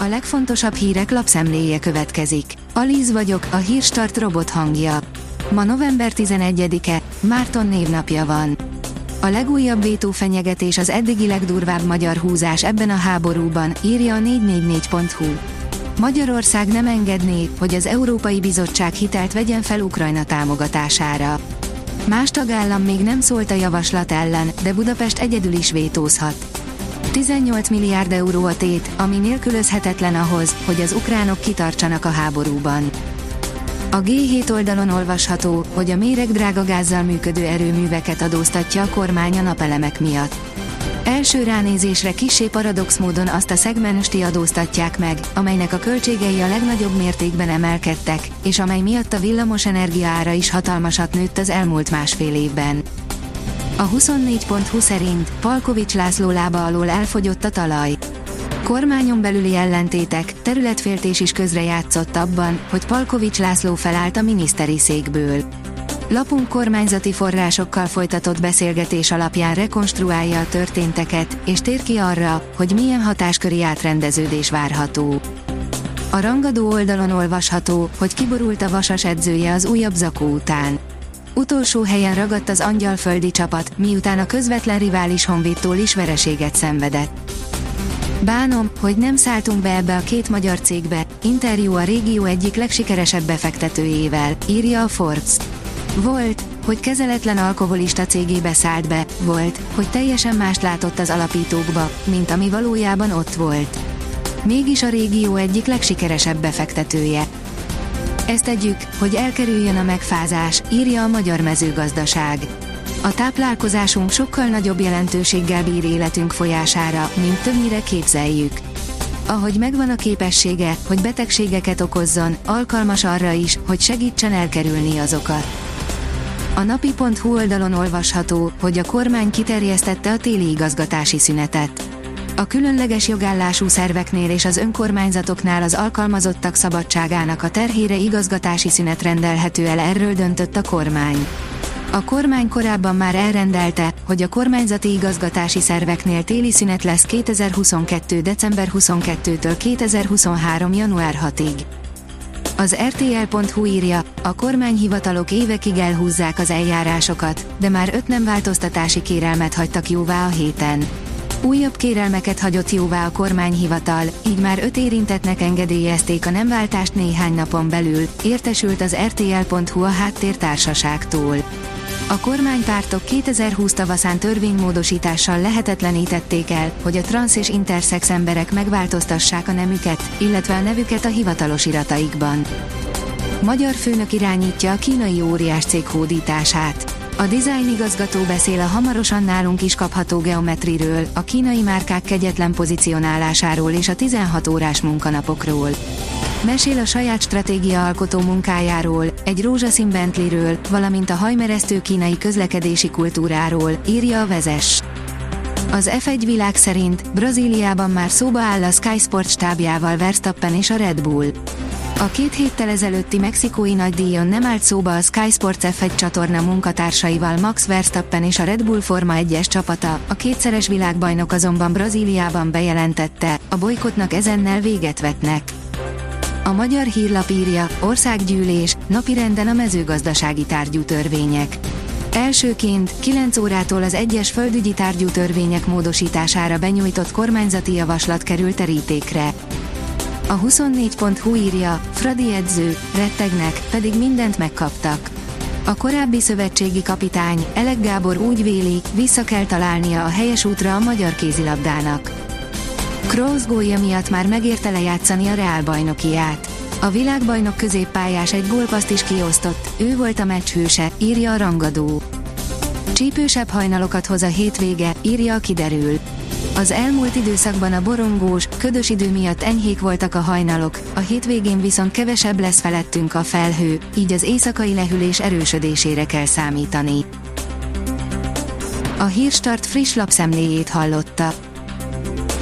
A legfontosabb hírek lapszemléje következik. Alíz vagyok, a hírstart robot hangja. Ma november 11-e, Márton névnapja van. A legújabb vétófenyegetés az eddigi legdurvább magyar húzás ebben a háborúban, írja a 444.hu. Magyarország nem engedné, hogy az Európai Bizottság hitelt vegyen fel Ukrajna támogatására. Más tagállam még nem szólt a javaslat ellen, de Budapest egyedül is vétózhat. 18 milliárd euró a tét, ami nélkülözhetetlen ahhoz, hogy az ukránok kitartsanak a háborúban. A G7 oldalon olvasható, hogy a drága gázzal működő erőműveket adóztatja a kormány a napelemek miatt. Első ránézésre kisé paradox módon azt a szegmensti adóztatják meg, amelynek a költségei a legnagyobb mértékben emelkedtek, és amely miatt a villamos energia ára is hatalmasat nőtt az elmúlt másfél évben. A 24.20 szerint Palkovics László lába alól elfogyott a talaj. Kormányon belüli ellentétek, területféltés is közrejátszott abban, hogy Palkovics László felállt a miniszteri székből. Lapunk kormányzati forrásokkal folytatott beszélgetés alapján rekonstruálja a történteket, és tér ki arra, hogy milyen hatásköri átrendeződés várható. A rangadó oldalon olvasható, hogy kiborult a vasas edzője az újabb zakó után. Utolsó helyen ragadt az angyalföldi csapat, miután a közvetlen rivális Honvédtól is vereséget szenvedett. Bánom, hogy nem szálltunk be ebbe a két magyar cégbe, interjú a régió egyik legsikeresebb befektetőjével, írja a Forbes. Volt, hogy kezeletlen alkoholista cégébe szállt be, volt, hogy teljesen mást látott az alapítókba, mint ami valójában ott volt. Mégis a régió egyik legsikeresebb befektetője. Ezt tegyük, hogy elkerüljön a megfázás, írja a Magyar Mezőgazdaság. A táplálkozásunk sokkal nagyobb jelentőséggel bír életünk folyására, mint többnyire képzeljük. Ahogy megvan a képessége, hogy betegségeket okozzon, alkalmas arra is, hogy segítsen elkerülni azokat. A napi.hu oldalon olvasható, hogy a kormány kiterjesztette a téli igazgatási szünetet. A különleges jogállású szerveknél és az önkormányzatoknál az alkalmazottak szabadságának a terhére igazgatási szünet rendelhető el, erről döntött a kormány. A kormány korábban már elrendelte, hogy a kormányzati igazgatási szerveknél téli szünet lesz 2022. december 22-től 2023. január 6-ig. Az RTL.hu írja, a kormányhivatalok évekig elhúzzák az eljárásokat, de már öt nem változtatási kérelmet hagytak jóvá a héten. Újabb kérelmeket hagyott jóvá a kormányhivatal, így már öt érintetnek engedélyezték a nemváltást néhány napon belül, értesült az RTL.hu a háttértársaságtól. A kormánypártok 2020 tavaszán törvénymódosítással lehetetlenítették el, hogy a transz és interszex emberek megváltoztassák a nemüket, illetve a nevüket a hivatalos irataikban. Magyar főnök irányítja a kínai óriás cég hódítását. A design igazgató beszél a hamarosan nálunk is kapható geometriről, a kínai márkák kegyetlen pozicionálásáról és a 16 órás munkanapokról. Mesél a saját stratégia alkotó munkájáról, egy rózsaszín Bentleyről, valamint a hajmeresztő kínai közlekedési kultúráról, írja a vezes. Az F1 világ szerint Brazíliában már szóba áll a Sky Sport stábjával Verstappen és a Red Bull. A két héttel ezelőtti mexikói nagydíjon nem állt szóba a Sky Sports F1 csatorna munkatársaival Max Verstappen és a Red Bull Forma 1-es csapata, a kétszeres világbajnok azonban Brazíliában bejelentette, a bolykotnak ezennel véget vetnek. A magyar hírlap írja, országgyűlés, napirenden a mezőgazdasági tárgyú törvények. Elsőként 9 órától az egyes földügyi tárgyú törvények módosítására benyújtott kormányzati javaslat került terítékre. A 24.hu írja, Fradi edző, rettegnek, pedig mindent megkaptak. A korábbi szövetségi kapitány, Elek Gábor úgy véli, vissza kell találnia a helyes útra a magyar kézilabdának. Kroos gólja miatt már megérte lejátszani a Reál bajnokiát. A világbajnok középpályás egy gólpaszt is kiosztott, ő volt a meccs hőse, írja a rangadó. Csípősebb hajnalokat hoz a hétvége, írja a kiderül. Az elmúlt időszakban a borongós, ködös idő miatt enyhék voltak a hajnalok, a hétvégén viszont kevesebb lesz felettünk a felhő, így az éjszakai lehűlés erősödésére kell számítani. A Hírstart friss lapszemléjét hallotta.